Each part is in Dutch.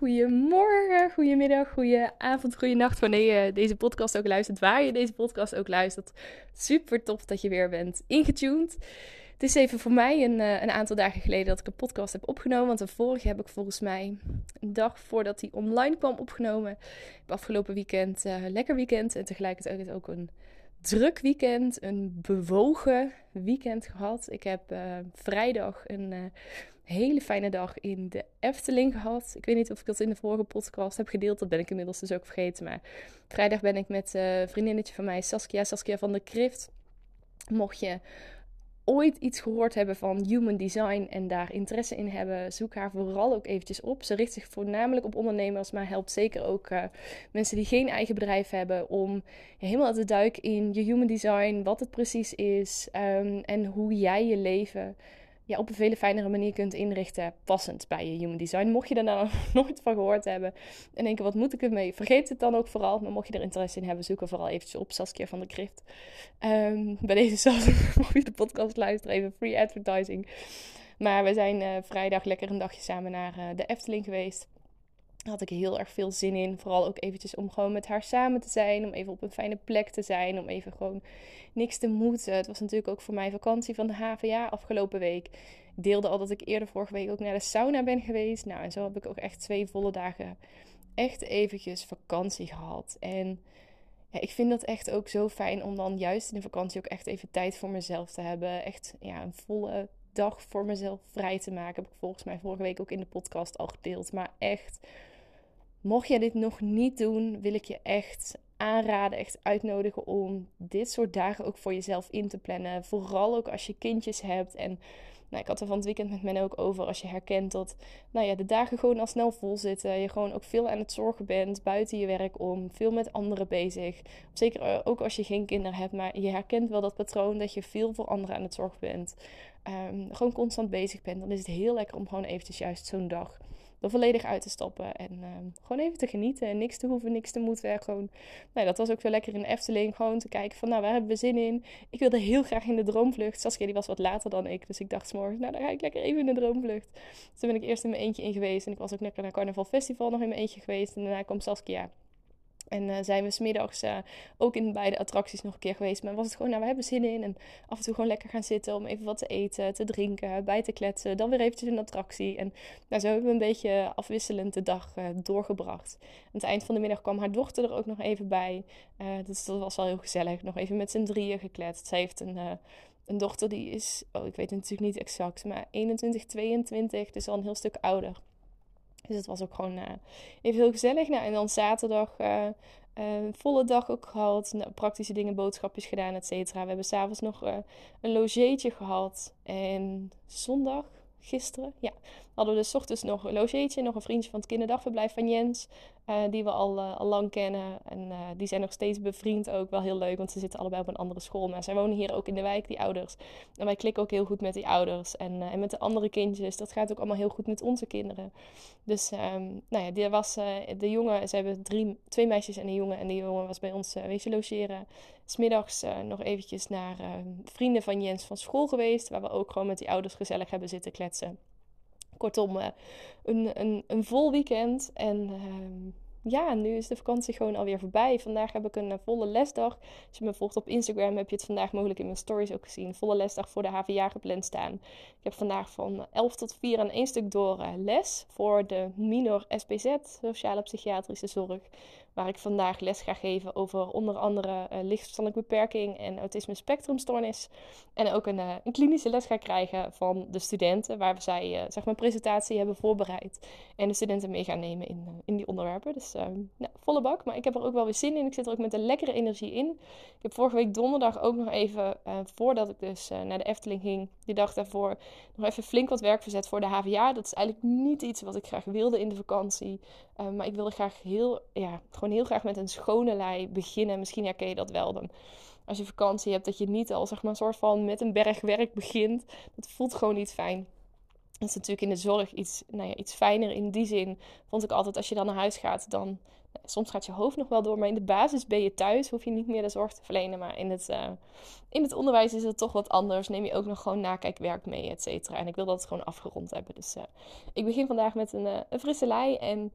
Goedemorgen, goedemiddag, goedenavond, goedenacht. Wanneer je deze podcast ook luistert, waar je deze podcast ook luistert. Super tof dat je weer bent ingetuned. Het is even voor mij een, eh, een aantal dagen geleden dat ik een podcast heb opgenomen. Want de vorige heb ik volgens mij een dag voordat die online kwam opgenomen. Ik heb afgelopen weekend uh, lekker weekend en tegelijkertijd ook een druk weekend. Een bewogen weekend gehad. Ik heb uh, vrijdag een hele fijne dag in de Efteling gehad. Ik weet niet of ik dat in de vorige podcast heb gedeeld. Dat ben ik inmiddels dus ook vergeten. Maar vrijdag ben ik met een vriendinnetje van mij, Saskia, Saskia van de Krift. Mocht je ooit iets gehoord hebben van human design en daar interesse in hebben, zoek haar vooral ook eventjes op. Ze richt zich voornamelijk op ondernemers, maar helpt zeker ook uh, mensen die geen eigen bedrijf hebben om helemaal te duiken in je human design, wat het precies is um, en hoe jij je leven op een veel fijnere manier kunt inrichten, passend bij je human design. Mocht je daar nou nooit van gehoord hebben en denken, wat moet ik ermee? Vergeet het dan ook vooral. Maar mocht je er interesse in hebben, zoek er vooral eventjes op Saskia van de Krift. Um, bij deze zelfs, mocht je de podcast luisteren, even free advertising. Maar we zijn uh, vrijdag lekker een dagje samen naar uh, de Efteling geweest. Had ik heel erg veel zin in. Vooral ook eventjes om gewoon met haar samen te zijn. Om even op een fijne plek te zijn. Om even gewoon niks te moeten. Het was natuurlijk ook voor mij vakantie van de HVA afgelopen week. Ik deelde al dat ik eerder vorige week ook naar de sauna ben geweest. Nou, en zo heb ik ook echt twee volle dagen echt eventjes vakantie gehad. En ja, ik vind dat echt ook zo fijn om dan juist in de vakantie ook echt even tijd voor mezelf te hebben. Echt ja, een volle dag voor mezelf vrij te maken. Heb ik volgens mij vorige week ook in de podcast al gedeeld. Maar echt Mocht je dit nog niet doen, wil ik je echt aanraden, echt uitnodigen om dit soort dagen ook voor jezelf in te plannen. Vooral ook als je kindjes hebt. En nou, ik had er van het weekend met men ook over. Als je herkent dat nou ja, de dagen gewoon al snel vol zitten. Je gewoon ook veel aan het zorgen bent buiten je werk om. Veel met anderen bezig. Zeker eh, ook als je geen kinderen hebt. Maar je herkent wel dat patroon dat je veel voor anderen aan het zorgen bent. Um, gewoon constant bezig bent. Dan is het heel lekker om gewoon eventjes juist zo'n dag er volledig uit te stappen. En ehm, gewoon even te genieten. En niks te hoeven, niks te moeten. Gewoon, nou, dat was ook veel lekker in Efteling. Gewoon te kijken van, nou, waar hebben we zin in? Ik wilde heel graag in de droomvlucht. Saskia, die was wat later dan ik. Dus ik dacht morgen, nou, dan ga ik lekker even in de droomvlucht. Dus toen ben ik eerst in mijn eentje in geweest. En ik was ook lekker naar Carnaval Festival nog in mijn eentje geweest. En daarna kwam Saskia. En uh, zijn we smiddags uh, ook in beide attracties nog een keer geweest. Maar was het gewoon, nou, we hebben zin in. En af en toe gewoon lekker gaan zitten om even wat te eten, te drinken, bij te kletsen. Dan weer eventjes een attractie. En nou, zo hebben we een beetje afwisselend de dag uh, doorgebracht. Aan het eind van de middag kwam haar dochter er ook nog even bij. dus dat was wel heel gezellig. Nog even met z'n drieën gekletst. Zij heeft een, een dochter die is, oh, ik weet het natuurlijk niet exact, maar 21, 22. Dus al een heel stuk ouder. Dus het was ook gewoon uh, even heel gezellig. Nou, en dan zaterdag uh, uh, volle dag ook gehad. Praktische dingen, boodschapjes gedaan, et cetera. We hebben s'avonds nog een logeetje gehad. En zondag, gisteren, ja, hadden we dus ochtends nog een logeetje. Nog een vriendje van het kinderdagverblijf van Jens. Uh, die we al, uh, al lang kennen. En uh, die zijn nog steeds bevriend ook. Wel heel leuk, want ze zitten allebei op een andere school. Maar zij wonen hier ook in de wijk, die ouders. En wij klikken ook heel goed met die ouders. En, en met de andere kindjes. Dat gaat ook allemaal heel goed met onze kinderen. Dus um, nou ja, die was de jongen. Ze hebben drie, twee meisjes en een jongen. En die jongen was bij ons wezen logeren. Smiddags nog eventjes naar vrienden van Jens van school geweest. Waar we ook gewoon met die ouders gezellig hebben zitten kletsen. Kortom, een, een, een vol weekend. En uh, ja, nu is de vakantie gewoon alweer voorbij. Vandaag heb ik een volle lesdag. Als je me volgt op Instagram, heb je het vandaag mogelijk in mijn stories ook gezien. Volle lesdag voor de HVA gepland staan. Ik heb vandaag van 11 tot 4 aan één stuk door les voor de minor SPZ, sociale psychiatrische zorg waar ik vandaag les ga geven over onder andere uh, lichtverstandelijke beperking en autisme spectrumstoornis. En ook een, uh, een, klinische les ga krijgen van de studenten, waar zij uh, zeg maar presentatie hebben voorbereid. En de studenten mee gaan nemen in, in die onderwerpen. Dus nou, volle bak, maar ik heb er ook wel weer zin in. Ik zit er ook met een lekkere energie in. Ik heb vorige week donderdag ook nog even, voordat ik dus naar de Efteling ging, die dag daarvoor, nog even flink wat werk verzet voor de HVA. Dat is eigenlijk niet iets wat ik graag wilde in de vakantie. Maar ik wilde graag heel, ja, gewoon heel graag met een schone lei beginnen. Misschien herken je dat wel. Dan als je vakantie hebt, dat je niet al zeg maar een soort van met een berg werk begint. Dat voelt gewoon niet fijn. Dat is natuurlijk in de zorg iets, nou ja, iets fijner. In die zin vond ik altijd als je dan naar huis gaat, dan soms gaat je hoofd nog wel door, maar in de basis ben je thuis, hoef je niet meer de zorg te verlenen. Maar in het, uh, in het onderwijs is het toch wat anders. Neem je ook nog gewoon nakijkwerk mee, et cetera. En ik wil dat gewoon afgerond hebben. Dus uh, ik begin vandaag met een, uh, een frisse lei en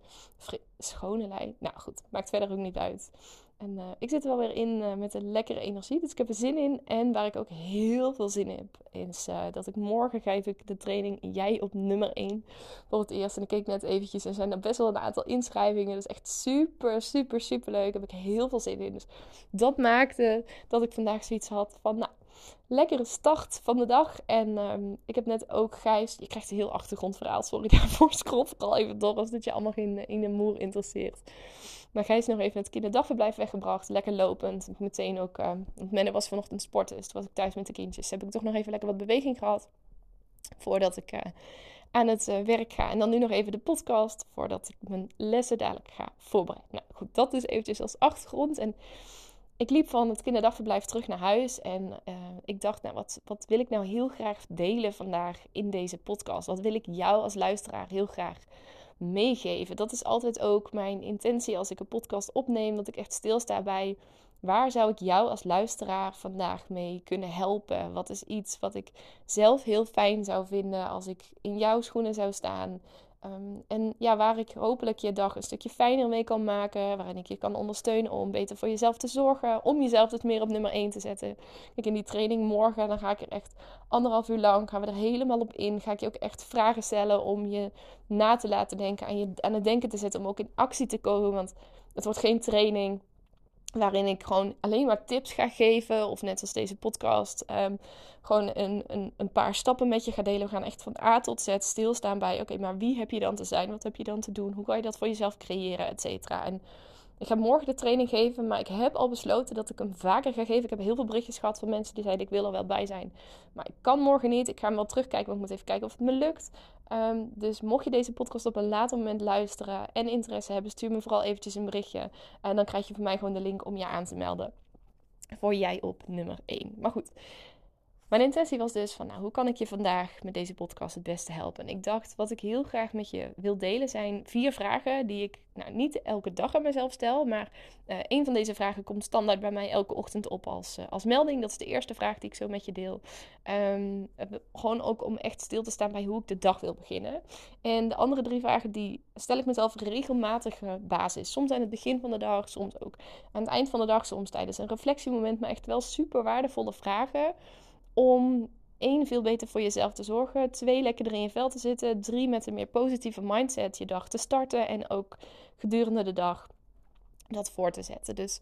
schone lei. Nou goed, maakt verder ook niet uit. En uh, ik zit er wel weer in uh, met een lekkere energie. Dus ik heb er zin in. En waar ik ook heel veel zin in heb, is uh, dat ik morgen geef ik de training Jij op nummer 1 voor het eerst. En ik keek net eventjes en zijn er best wel een aantal inschrijvingen. Dus echt super, super, super leuk. Daar heb ik heel veel zin in. Dus dat maakte dat ik vandaag zoiets had van, nou, lekkere start van de dag. En um, ik heb net ook Gijs. Je krijgt een heel achtergrondverhaal. Sorry daarvoor. Scroll vooral even door als dit je allemaal in, in de moer interesseert. Maar Gijs nog even het kinderdagverblijf weggebracht. Lekker lopend. Meteen ook. Uh, want Menne was vanochtend sporten. Dus toen was ik thuis met de kindjes. Heb ik toch nog even lekker wat beweging gehad. Voordat ik uh, aan het uh, werk ga. En dan nu nog even de podcast. Voordat ik mijn lessen dadelijk ga voorbereiden. Nou goed, dat dus eventjes als achtergrond. En ik liep van het kinderdagverblijf terug naar huis. En uh, ik dacht, nou, wat, wat wil ik nou heel graag delen vandaag in deze podcast? Wat wil ik jou als luisteraar heel graag meegeven? Dat is altijd ook mijn intentie als ik een podcast opneem. Dat ik echt stilsta bij waar zou ik jou als luisteraar vandaag mee kunnen helpen? Wat is iets wat ik zelf heel fijn zou vinden als ik in jouw schoenen zou staan? Ehm, en ja, waar ik hopelijk je dag een stukje fijner mee kan maken. Waarin ik je kan ondersteunen om beter voor jezelf te zorgen. Om jezelf dus meer op nummer 1 te zetten. Kijk, in die training morgen, dan ga ik er echt anderhalf uur lang. Gaan we er helemaal op in. Ga ik je ook echt vragen stellen om je na te laten denken. Aan, je, aan het denken te zetten. Om ook in actie te komen. Want het wordt geen training waarin ik gewoon alleen maar tips ga geven. Of net als deze podcast, um, gewoon een, een, een, paar stappen met je ga delen. We gaan echt van A tot Z stilstaan bij, oké, maar wie heb je dan te zijn? Wat heb je dan te doen? Hoe kan je dat voor jezelf creëren, et cetera? En ik ga morgen de training geven, maar ik heb al besloten dat ik hem vaker ga geven. Ik heb heel veel berichtjes gehad van mensen die zeiden: Ik wil er wel bij zijn. Maar ik kan morgen niet. Ik ga hem wel terugkijken, want ik moet even kijken of het me lukt. Um, dus mocht je deze podcast op een later moment luisteren en interesse hebben, stuur me vooral eventjes een berichtje. En dan krijg je van mij gewoon de link om je aan te melden. Voor jij op nummer 1. Maar goed, mijn intentie was dus van, nou, hoe kan ik je vandaag met deze podcast het beste helpen? En ik dacht, wat ik heel graag met je wil delen zijn vier vragen die ik nou, niet elke dag aan mezelf stel. Maar uh, een van deze vragen komt standaard bij mij elke ochtend op als, uh, als melding. Dat is de eerste vraag die ik zo met je deel. Um, gewoon ook om echt stil te staan bij hoe ik de dag wil beginnen. En de andere drie vragen die stel ik mezelf regelmatige basis. Soms aan het begin van de dag, soms ook aan het eind van de dag, soms tijdens een reflectiemoment. Maar echt wel super waardevolle vragen om één, veel beter voor jezelf te zorgen. Twee, lekkerder in je vel te zitten. Drie, met een meer positieve mindset je dag te starten. En ook gedurende de dag dat voor te zetten. Dus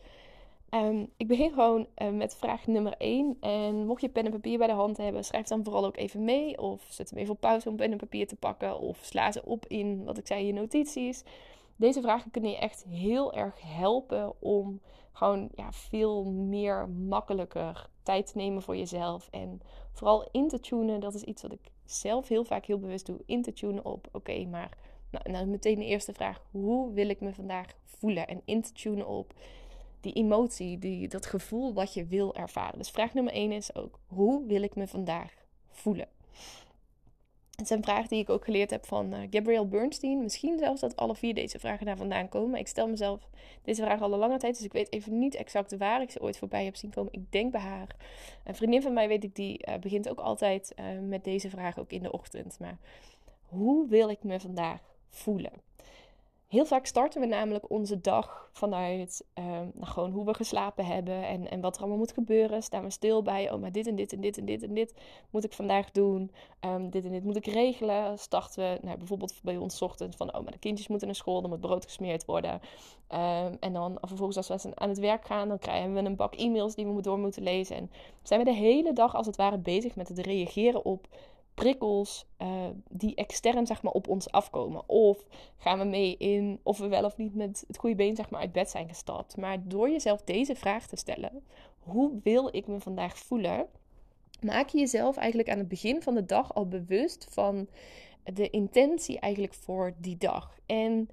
um, ik begin gewoon uh, met vraag nummer 1. En mocht je pen en papier bij de hand hebben, schrijf dan vooral ook even mee. Of zet hem even op pauze om pen en papier te pakken. Of sla ze op in, wat ik zei, je notities. Deze vragen kunnen je echt heel erg helpen om gewoon ja, veel meer makkelijker tijd nemen voor jezelf. En vooral in te tunen, dat is iets wat ik zelf heel vaak heel bewust doe. In te tunen op, oké, maar nou, nou, meteen de eerste vraag. Hoe wil ik me vandaag voelen? En in te tunen op die emotie, die, dat gevoel wat je wil ervaren. Dus vraag nummer 1 is ook, hoe wil ik me vandaag voelen? Het zijn vragen die ik ook geleerd heb van uh, Gabrielle Bernstein. Misschien zelfs dat alle vier deze vragen daar vandaan komen. Ik stel mezelf deze vraag al een lange tijd, dus ik weet even niet exact waar ik ze ooit voorbij heb zien komen. Ik denk bij haar. Een vriendin van mij, weet ik, die uh, begint ook altijd uh, met deze vraag, ook in de ochtend. Maar hoe wil ik me vandaag voelen? Heel vaak starten we namelijk onze dag vanuit um, nou, gewoon hoe we geslapen hebben en, en wat er allemaal moet gebeuren. Staan we stil bij, oh maar dit en dit en dit en dit en dit moet ik vandaag doen. Um, dit en dit moet ik regelen. Starten we nou, bijvoorbeeld bij ons ochtend van, oh maar de kindjes moeten naar school, dan moet brood gesmeerd worden. Um, en dan vervolgens als we aan het werk gaan, dan krijgen we een bak e-mails die we door moeten lezen. En zijn we de hele dag als het ware bezig met het reageren op prikkels uh, die extern zeg maar, op ons afkomen. Of gaan we mee in of we wel of niet met het goede been zeg maar, uit bed zijn gestapt. Maar door jezelf deze vraag te stellen: hoe wil ik me vandaag voelen? Maak je jezelf eigenlijk aan het begin van de dag al bewust van de intentie eigenlijk voor die dag. En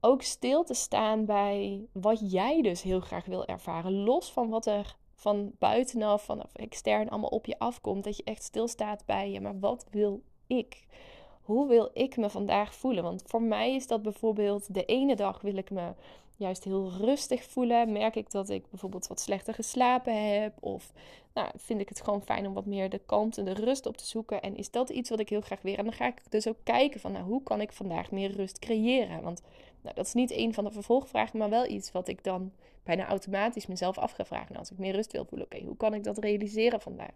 ook stil te staan bij wat jij dus heel graag wil ervaren. Los van wat er van buitenaf, vanaf extern allemaal op je afkomt. Dat je echt stilstaat bij je. Maar wat wil ik? Hoe wil ik me vandaag voelen? Want voor mij is dat bijvoorbeeld de ene dag wil ik me juist heel rustig voelen. Merk ik dat ik bijvoorbeeld wat slechter geslapen heb. Of nou, vind ik het gewoon fijn om wat meer de kalmte en de rust op te zoeken. En is dat iets wat ik heel graag weer. En dan ga ik dus ook kijken van nou, hoe kan ik vandaag meer rust creëren? Want nou, dat is niet een van de vervolgvragen, maar wel iets wat ik dan bijna automatisch mezelf afgevraagd. Nou, als ik meer rust wil voelen, oké, hoe kan ik dat realiseren vandaag?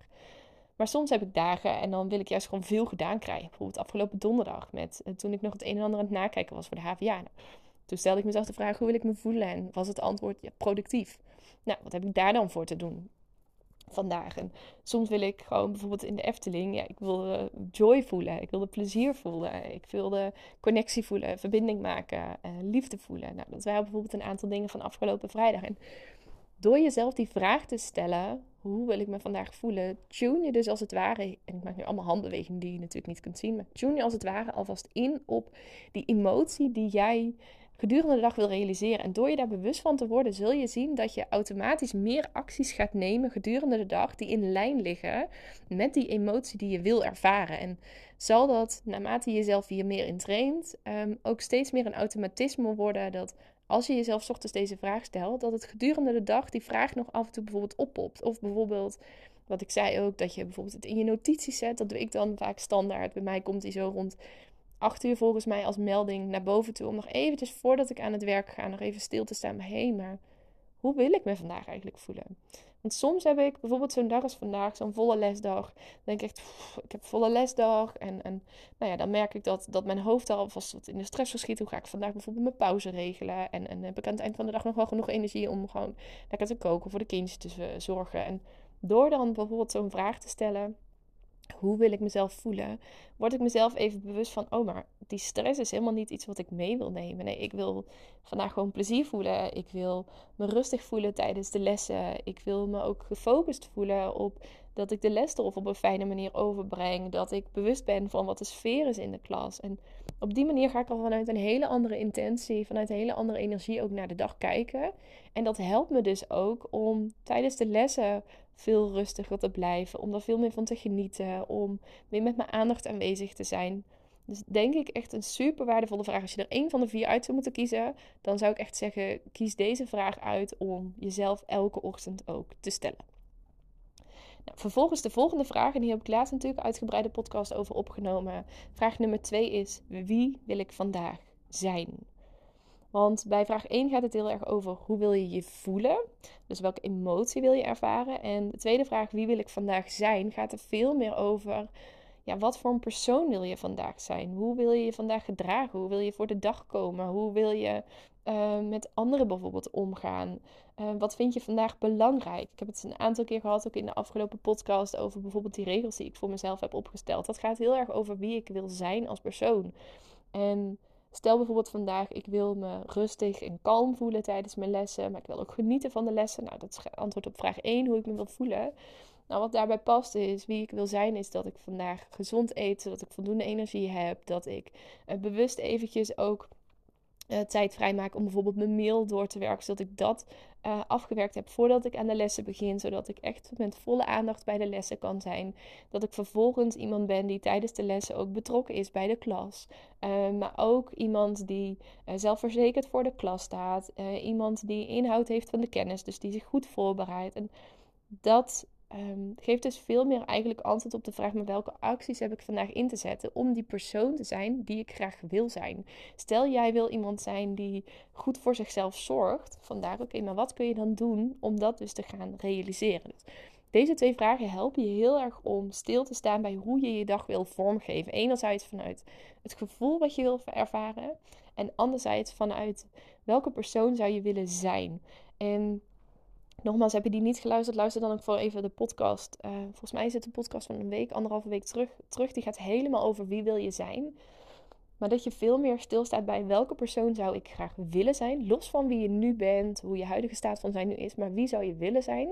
Maar soms heb ik dagen en dan wil ik juist gewoon veel gedaan krijgen. Bijvoorbeeld afgelopen donderdag, met, eh, toen ik nog het een en ander aan het nakijken was voor de HVA. Nou, toen stelde ik mezelf de vraag, hoe wil ik me voelen? En was het antwoord, ja, productief. Nou, wat heb ik daar dan voor te doen? Vandaag. En soms wil ik gewoon bijvoorbeeld in de Efteling, ja, ik wil joy voelen, ik wilde plezier voelen, ik wilde connectie voelen, verbinding maken, uh, liefde voelen. Nou, dat waren bijvoorbeeld een aantal dingen van afgelopen vrijdag. En door jezelf die vraag te stellen, hoe wil ik me vandaag voelen, tune je dus als het ware, en ik maak nu allemaal handbewegingen die je natuurlijk niet kunt zien, maar tune je als het ware alvast in op die emotie die jij gedurende de dag wil realiseren. En door je daar bewust van te worden, zul je zien dat je automatisch meer acties gaat nemen gedurende de dag die in lijn liggen met die emotie die je wil ervaren. En zal dat, naarmate je jezelf hier meer in traint, um, ook steeds meer een automatisme worden dat als je jezelf ochtends deze vraag stelt, dat het gedurende de dag die vraag nog af en toe bijvoorbeeld oppopt. Of bijvoorbeeld, wat ik zei ook, dat je bijvoorbeeld het in je notities zet. Dat doe ik dan vaak standaard. Bij mij komt die zo rond acht uur volgens mij als melding naar boven toe. Om nog eventjes voordat ik aan het werk ga, nog even stil te staan. Hé, hey, maar hoe wil ik me vandaag eigenlijk voelen? Want soms heb ik bijvoorbeeld zo'n dag als vandaag, zo'n volle lesdag. Dan denk ik echt, ik heb volle lesdag. En, en nou ja, dan merk ik dat, dat mijn hoofd al alvast wat in de stress verschiet. Hoe ga ik vandaag bijvoorbeeld mijn pauze regelen? En, en heb ik aan het eind van de dag nog wel genoeg energie om gewoon lekker te koken, voor de kindjes te zorgen. En door dan bijvoorbeeld zo'n vraag te stellen hoe wil ik mezelf voelen? Word ik mezelf even bewust van, oh, maar die stress is helemaal niet iets wat ik mee wil nemen. Nee, ik wil vandaag gewoon plezier voelen. Ik wil me rustig voelen tijdens de lessen. Ik wil me ook gefocust voelen op dat ik de les erop op een fijne manier overbreng. Dat ik bewust ben van wat de sfeer is in de klas. En op die manier ga ik al vanuit een hele andere intentie, vanuit een hele andere energie ook naar de dag kijken. En dat helpt me dus ook om tijdens de lessen veel rustiger te blijven, om er veel meer van te genieten, om meer met mijn aandacht aanwezig te zijn. Dus denk ik echt een super waardevolle vraag. Als je er één van de vier uit zou moeten kiezen, dan zou ik echt zeggen: kies deze vraag uit om jezelf elke ochtend ook te stellen. Nou, vervolgens de volgende vraag, en hier heb ik laatst natuurlijk uitgebreide podcast over opgenomen. Vraag nummer twee is: wie wil ik vandaag zijn? Want bij vraag 1 gaat het heel erg over hoe wil je je voelen? Dus welke emotie wil je ervaren? En de tweede vraag, wie wil ik vandaag zijn, gaat er veel meer over ja, wat voor een persoon wil je vandaag zijn? Hoe wil je je vandaag gedragen? Hoe wil je voor de dag komen? Hoe wil je uh, met anderen bijvoorbeeld omgaan? Uh, wat vind je vandaag belangrijk? Ik heb het een aantal keer gehad, ook in de afgelopen podcast, over bijvoorbeeld die regels die ik voor mezelf heb opgesteld. Dat gaat heel erg over wie ik wil zijn als persoon. En Stel bijvoorbeeld vandaag, ik wil me rustig en kalm voelen tijdens mijn lessen, maar ik wil ook genieten van de lessen. Nou, dat is antwoord op vraag 1, hoe ik me wil voelen. Nou, wat daarbij past is, wie ik wil zijn, is dat ik vandaag gezond eet, zodat ik voldoende energie heb. Dat ik uh, bewust eventjes ook uh, tijd vrijmaken om bijvoorbeeld mijn mail door te werken, zodat ik dat uh, afgewerkt heb voordat ik aan de lessen begin, zodat ik echt met volle aandacht bij de lessen kan zijn. Dat ik vervolgens iemand ben die tijdens de lessen ook betrokken is bij de klas, uh, maar ook iemand die zelfverzekerd voor de klas staat, iemand die inhoud heeft van de kennis, dus die zich goed voorbereidt. En dat ehm, geeft dus veel meer eigenlijk antwoord op de vraag: maar welke acties heb ik vandaag in te zetten om die persoon te zijn die ik graag wil zijn? Stel jij wil iemand zijn die goed voor zichzelf zorgt, vandaar oké, maar wat kun je dan doen om dat dus te gaan realiseren? Dus deze twee vragen helpen je heel erg om stil te staan bij hoe je je dag wil vormgeven. Enerzijds vanuit het gevoel wat je wil ervaren. En anderzijds vanuit welke persoon zou je willen zijn. En nogmaals, heb je die niet geluisterd, luister dan ook voor even de podcast. Uh, volgens mij het een podcast van een week, anderhalve week terug, terug. Die gaat helemaal over wie wil je zijn. Maar dat je veel meer stilstaat bij welke persoon zou ik graag willen zijn. Los van wie je nu bent, hoe je huidige staat van zijn nu is. Maar wie zou je willen zijn?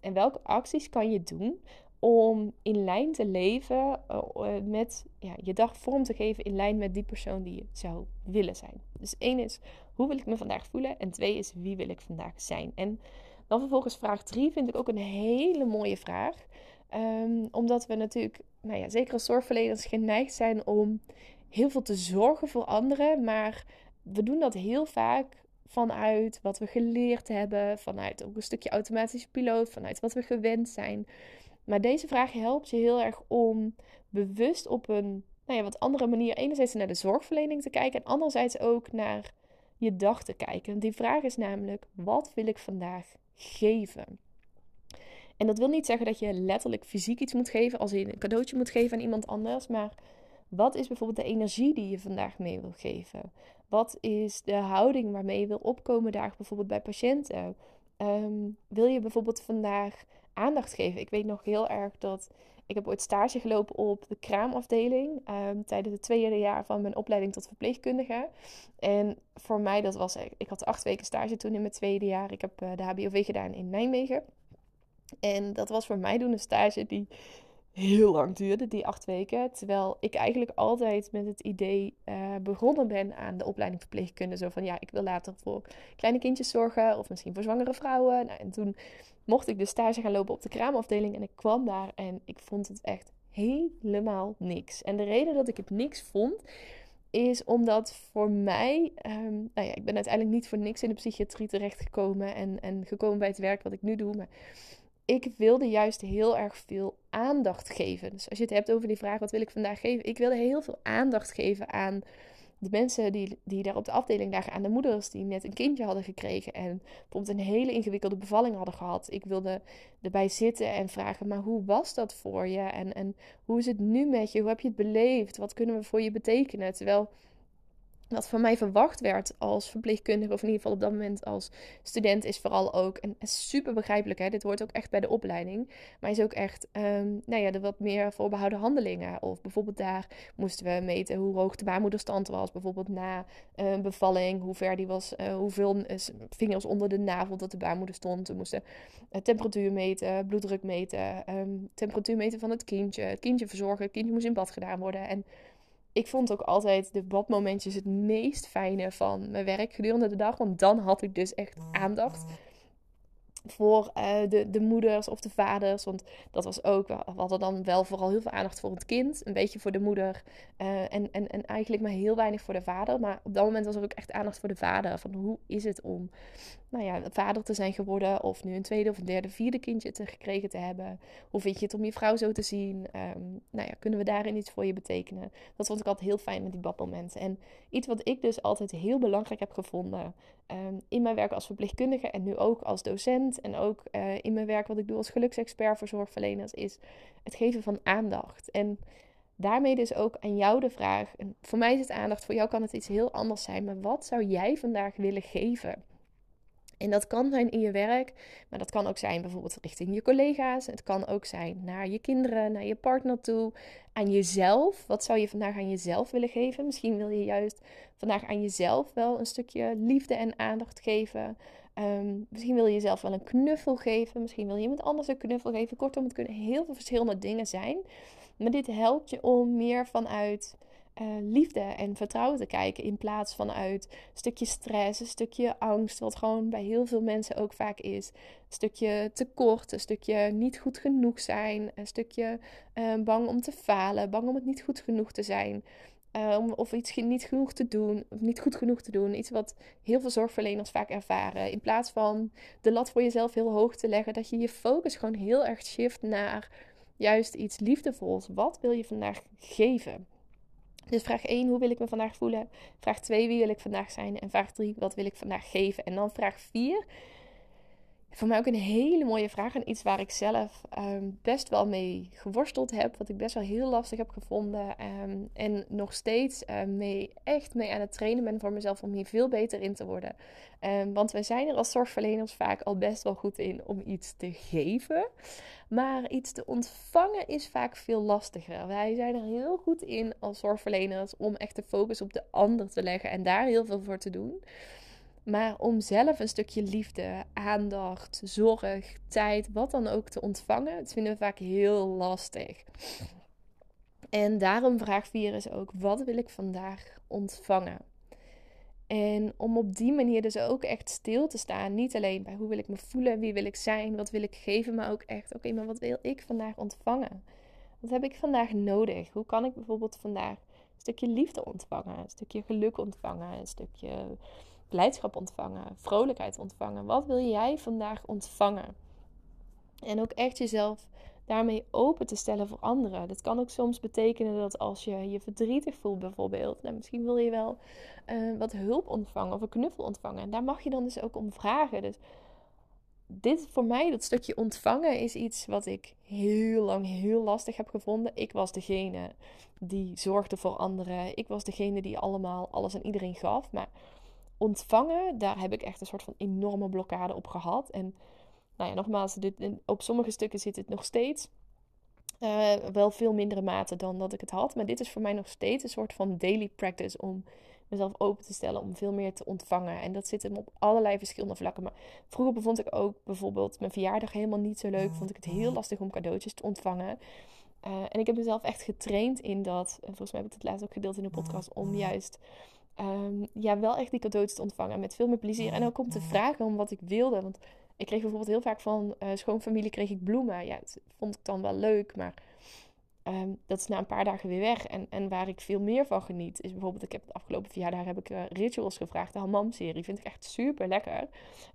En welke acties kan je doen om in lijn te leven uh, met ja, je dag vorm te geven in lijn met die persoon die je zou willen zijn. Dus één is hoe wil ik me vandaag voelen en twee is wie wil ik vandaag zijn. En dan vervolgens vraag drie vind ik ook een hele mooie vraag. Um, omdat we natuurlijk, nou ja, zeker als zorgverleners geneigd zijn om heel veel te zorgen voor anderen. Maar we doen dat heel vaak vanuit wat we geleerd hebben, vanuit ook een stukje automatische piloot, vanuit wat we gewend zijn. Maar deze vraag helpt je heel erg om bewust op een nou ja, wat andere manier enerzijds naar de zorgverlening te kijken en anderzijds ook naar je dag te kijken. Die vraag is namelijk: wat wil ik vandaag geven? En dat wil niet zeggen dat je letterlijk fysiek iets moet geven, als je een cadeautje moet geven aan iemand anders, maar wat is bijvoorbeeld de energie die je vandaag mee wil geven? Wat is de houding waarmee je wil opkomen daar bijvoorbeeld bij patiënten? Ehm, wil je bijvoorbeeld vandaag aandacht geven? Ik weet nog heel erg dat ik heb ooit stage gelopen op de kraamafdeling um, tijdens het tweede jaar van mijn opleiding tot verpleegkundige. En voor mij dat was, ik had acht weken stage toen in mijn tweede jaar. Ik heb uh, de HBOV gedaan in Nijmegen. En dat was voor mij toen een stage die heel lang duurde, die acht weken. Terwijl ik eigenlijk altijd met het idee uh, begonnen ben aan de opleiding verpleegkunde. Zo van ja, ik wil later voor kleine kindjes zorgen of misschien voor zwangere vrouwen. Nou, en toen mocht ik dus stage gaan lopen op de kraamafdeling en ik kwam daar en ik vond het echt helemaal niks. En de reden dat ik het niks vond, is omdat voor mij, um, nou ja, ik ben uiteindelijk niet voor niks in de psychiatrie terechtgekomen en, en gekomen bij het werk wat ik nu doe. Maar ik wilde juist heel erg veel aandacht geven. Dus als je het hebt over die vraag, wat wil ik vandaag geven? Ik wilde heel veel aandacht geven aan de mensen die, die daar op de afdeling lagen, aan de moeders die net een kindje hadden gekregen en bijvoorbeeld een hele ingewikkelde bevalling hadden gehad. Ik wilde erbij zitten en vragen, maar hoe was dat voor je? En, en hoe is het nu met je? Hoe heb je het beleefd? Wat kunnen we voor je betekenen? Terwijl wat van mij verwacht werd als verpleegkundige, of in ieder geval op dat moment als student, is vooral ook, en super begrijpelijk, hè, dit hoort ook echt bij de opleiding, maar is ook echt, um, nou ja, de wat meer voorbehouden handelingen. Of bijvoorbeeld daar moesten we meten hoe hoog de baarmoederstand was, bijvoorbeeld na een bevalling, hoe ver die was, uh, hoeveel uh, vingers onder de navel dat de baarmoeder stond. We moesten uh, temperatuur meten, bloeddruk meten, um, temperatuur meten van het kindje, het kindje verzorgen, het kindje moest in bad gedaan worden. En ik vond ook altijd de badmomentjes het meest fijne van mijn werk gedurende de dag. Want dan had ik dus echt aandacht voor uh, de, de moeders of de vaders. Want dat was ook, we hadden dan wel vooral heel veel aandacht voor het kind. Een beetje voor de moeder. Uh, en, en, en eigenlijk maar heel weinig voor de vader. Maar op dat moment was er ook echt aandacht voor de vader. Van hoe is het om nou ja, vader te zijn geworden. Of nu een tweede of een derde, vierde kindje te gekregen te hebben. Hoe vind je het om je vrouw zo te zien? Um, nou ja, kunnen we daarin iets voor je betekenen? Dat vond ik altijd heel fijn met die badmomenten. En iets wat ik dus altijd heel belangrijk heb gevonden. Um, in mijn werk als verpleegkundige en nu ook als docent. En ook uh, in mijn werk wat ik doe als geluksexpert voor zorgverleners. Is het geven van aandacht. En daarmee dus ook aan jou de vraag. Voor mij is het aandacht, voor jou kan het iets heel anders zijn. Maar wat zou jij vandaag willen geven? En dat kan zijn in je werk, maar dat kan ook zijn bijvoorbeeld richting je collega's. Het kan ook zijn naar je kinderen, naar je partner toe, aan jezelf. Wat zou je vandaag aan jezelf willen geven? Misschien wil je juist vandaag aan jezelf wel een stukje liefde en aandacht geven. Um, misschien wil je jezelf wel een knuffel geven. Misschien wil je iemand anders een knuffel geven. Kortom, het kunnen heel veel verschillende dingen zijn. Maar dit helpt je om meer vanuit uh, liefde en vertrouwen te kijken. In plaats vanuit een stukje stress, een stukje angst. Wat gewoon bij heel veel mensen ook vaak is. Een stukje tekort, een stukje niet goed genoeg zijn. Een stukje uh, bang om te falen, bang om het niet goed genoeg te zijn. Um, of iets niet genoeg te doen, of niet goed genoeg te doen. Iets wat heel veel zorgverleners vaak ervaren. In plaats van de lat voor jezelf heel hoog te leggen, dat je je focus gewoon heel erg shift naar juist iets liefdevols. Wat wil je vandaag geven? Dus vraag 1, hoe wil ik me vandaag voelen? Vraag 2, wie wil ik vandaag zijn? En vraag 3, wat wil ik vandaag geven? En dan vraag 4, voor mij ook een hele mooie vraag en iets waar ik zelf ehm, best wel mee geworsteld heb. Wat ik best wel heel lastig heb gevonden. Ehm, en nog steeds ehm, mee, echt mee aan het trainen ben voor mezelf om hier veel beter in te worden. want wij zijn er als zorgverleners vaak al best wel goed in om iets te geven. Maar iets te ontvangen is vaak veel lastiger. Wij zijn er heel goed in als zorgverleners om echt de focus op de ander te leggen en daar heel veel voor te doen. Maar om zelf een stukje liefde, aandacht, zorg, tijd, wat dan ook te ontvangen, vinden we vaak heel lastig. En daarom vraag 4 is ook: wat wil ik vandaag ontvangen? En om op die manier dus ook echt stil te staan. Niet alleen bij hoe wil ik me voelen, wie wil ik zijn, wat wil ik geven, maar ook echt: oké, maar wat wil ik vandaag ontvangen? Wat heb ik vandaag nodig? Hoe kan ik bijvoorbeeld vandaag een stukje liefde ontvangen, een stukje geluk ontvangen, een stukje blijdschap ontvangen, vrolijkheid ontvangen. Wat wil jij vandaag ontvangen? En ook echt jezelf daarmee open te stellen voor anderen. Dat kan ook soms betekenen dat als je je verdrietig voelt bijvoorbeeld, nou, misschien wil je wel uh, wat hulp ontvangen of een knuffel ontvangen. En daar mag je dan dus ook om vragen. Dus dit voor mij, dat stukje ontvangen, is iets wat ik heel lang heel lastig heb gevonden. Ik was degene die zorgde voor anderen. Ik was degene die allemaal alles aan iedereen gaf. Maar ontvangen, daar heb ik echt een soort van enorme blokkade op gehad. En nou ja, nogmaals, dit, op sommige stukken zit het nog steeds. Uh, wel veel mindere mate dan dat ik het had. Maar dit is voor mij nog steeds een soort van daily practice om mezelf open te stellen om veel meer te ontvangen. En dat zit hem op allerlei verschillende vlakken. Maar vroeger bevond ik ook bijvoorbeeld mijn verjaardag helemaal niet zo leuk. Vond ik het heel lastig om cadeautjes te ontvangen. Uh, en ik heb mezelf echt getraind in dat. En volgens mij heb ik het laatst ook gedeeld in de podcast. Om juist um, ja, wel echt die cadeautjes te ontvangen met veel meer plezier. En ook om te vragen om wat ik wilde. Want ik kreeg bijvoorbeeld heel vaak van uh, schoonfamilie kreeg ik bloemen. Ja, dat vond ik dan wel leuk, maar um, dat is na een paar dagen weer weg. En, en waar ik veel meer van geniet, is bijvoorbeeld, ik heb het afgelopen verjaardag heb ik uh, rituals gevraagd. De hammam-serie vind ik echt super lekker.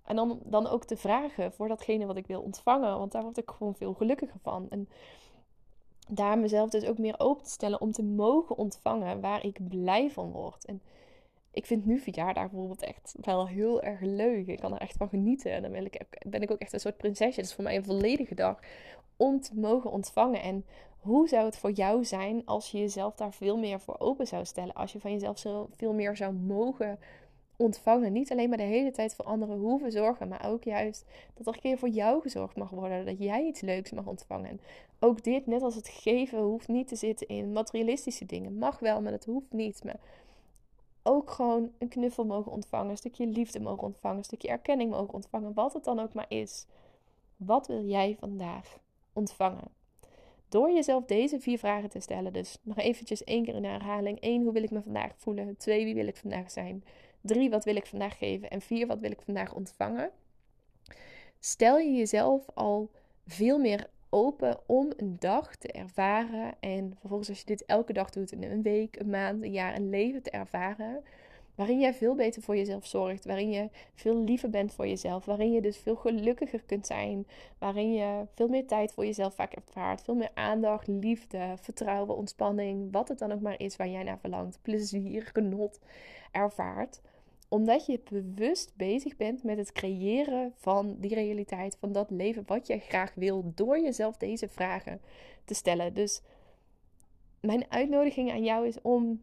En dan, dan ook te vragen voor datgene wat ik wil ontvangen. Want daar word ik gewoon veel gelukkiger van. En daar mezelf dus ook meer open te stellen om te mogen ontvangen waar ik blij van word. En ik vind nu verjaardag bijvoorbeeld echt wel heel erg leuk. Ik kan er echt van genieten. En dan ben ik, ben ik ook echt een soort prinsesje. Het is voor mij een volledige dag om te mogen ontvangen. En hoe zou het voor jou zijn als je jezelf daar veel meer voor open zou stellen? Als je van jezelf zo veel meer zou mogen ontvangen. Niet alleen maar de hele tijd voor anderen hoeven zorgen, maar ook juist dat er een keer voor jou gezorgd mag worden. Dat jij iets leuks mag ontvangen. En ook dit, net als het geven, hoeft niet te zitten in materialistische dingen. Mag wel, maar dat hoeft niet. Maar ook gewoon een knuffel mogen ontvangen, een stukje liefde mogen ontvangen, een stukje erkenning mogen ontvangen, wat het dan ook maar is. Wat wil jij vandaag ontvangen? Door jezelf deze vier vragen te stellen, dus nog eventjes één keer in herhaling. Eén, hoe wil ik me vandaag voelen? Twee, wie wil ik vandaag zijn? Drie, wat wil ik vandaag geven? En vier, wat wil ik vandaag ontvangen? Stel je jezelf al veel meer open om een dag te ervaren. En vervolgens, als je dit elke dag doet, in een week, een maand, een jaar, een leven te ervaren. Waarin jij veel beter voor jezelf zorgt. Waarin je veel liever bent voor jezelf. Waarin je dus veel gelukkiger kunt zijn. Waarin je veel meer tijd voor jezelf vaak ervaart. Veel meer aandacht, liefde, vertrouwen, ontspanning. Wat het dan ook maar is waar jij naar verlangt. Plezier, genot ervaart omdat je bewust bezig bent met het creëren van die realiteit, van dat leven wat jij graag wil, door jezelf deze vragen te stellen. Dus mijn uitnodiging aan jou is om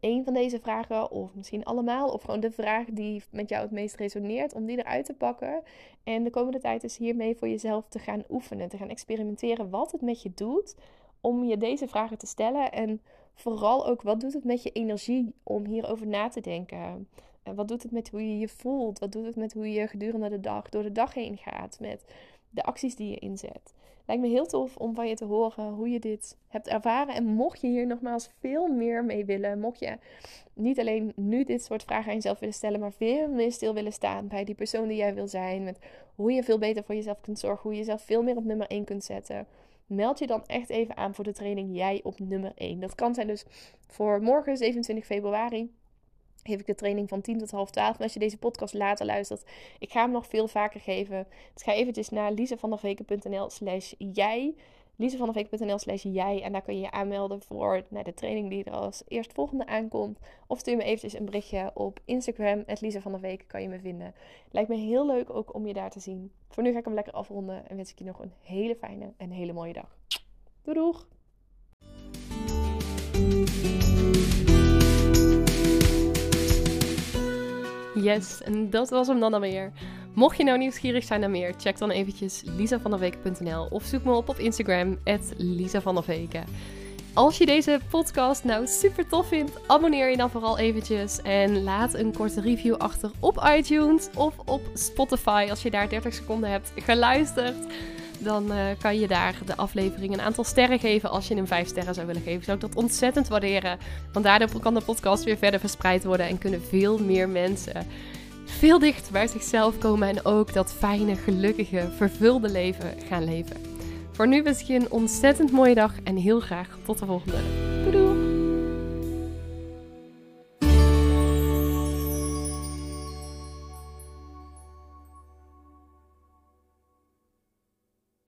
een van deze vragen, of misschien allemaal, of gewoon de vraag die met jou het meest resoneert, om die eruit te pakken. En de komende tijd is hiermee voor jezelf te gaan oefenen, te gaan experimenteren wat het met je doet om je deze vragen te stellen. En vooral ook, wat doet het met je energie om hierover na te denken? En wat doet het met hoe je je voelt? Wat doet het met hoe je gedurende de dag door de dag heen gaat? Met de acties die je inzet. Lijkt me heel tof om van je te horen hoe je dit hebt ervaren. En mocht je hier nogmaals veel meer mee willen, mocht je niet alleen nu dit soort vragen aan jezelf willen stellen, maar veel meer stil willen staan bij die persoon die jij wil zijn. Met hoe je veel beter voor jezelf kunt zorgen, hoe je jezelf veel meer op nummer 1 kunt zetten meld je dan echt even aan voor de training Jij op nummer 1. Dat kan zijn dus voor morgen 27 februari geef ik de training van 10 tot half 12. En als je deze podcast later luistert, ik ga hem nog veel vaker geven. Dus ga eventjes naar lisevanderveken.nl slash jij. lisevanderveken.nl slash jij. En daar kun je je aanmelden voor naar de training die er als eerstvolgende aankomt. Of stuur me eventjes een berichtje op Instagram. Het van der Week kan je me vinden. Lijkt me heel leuk ook om je daar te zien. Voor nu ga ik hem lekker afronden. En wens ik je nog een hele fijne en hele mooie dag. Doei doeg! Yes, en dat was hem dan alweer. Mocht je nou nieuwsgierig zijn naar meer, check dan eventjes lisavanderweken.nl of zoek me op op Instagram, @lisavanderweken. Als je deze podcast nou super tof vindt, abonneer je dan vooral eventjes en laat een korte review achter op iTunes of op Spotify als je daar 30 seconden hebt geluisterd dan uh, kan je daar de aflevering een aantal sterren geven. Als je hem vijf sterren zou willen geven, zou ik dat ontzettend waarderen. Want daardoor kan de podcast weer verder verspreid worden en kunnen veel meer mensen veel dichter bij zichzelf komen en ook dat fijne, gelukkige, vervulde leven gaan leven. Voor nu wens ik je een ontzettend mooie dag en heel graag tot de volgende.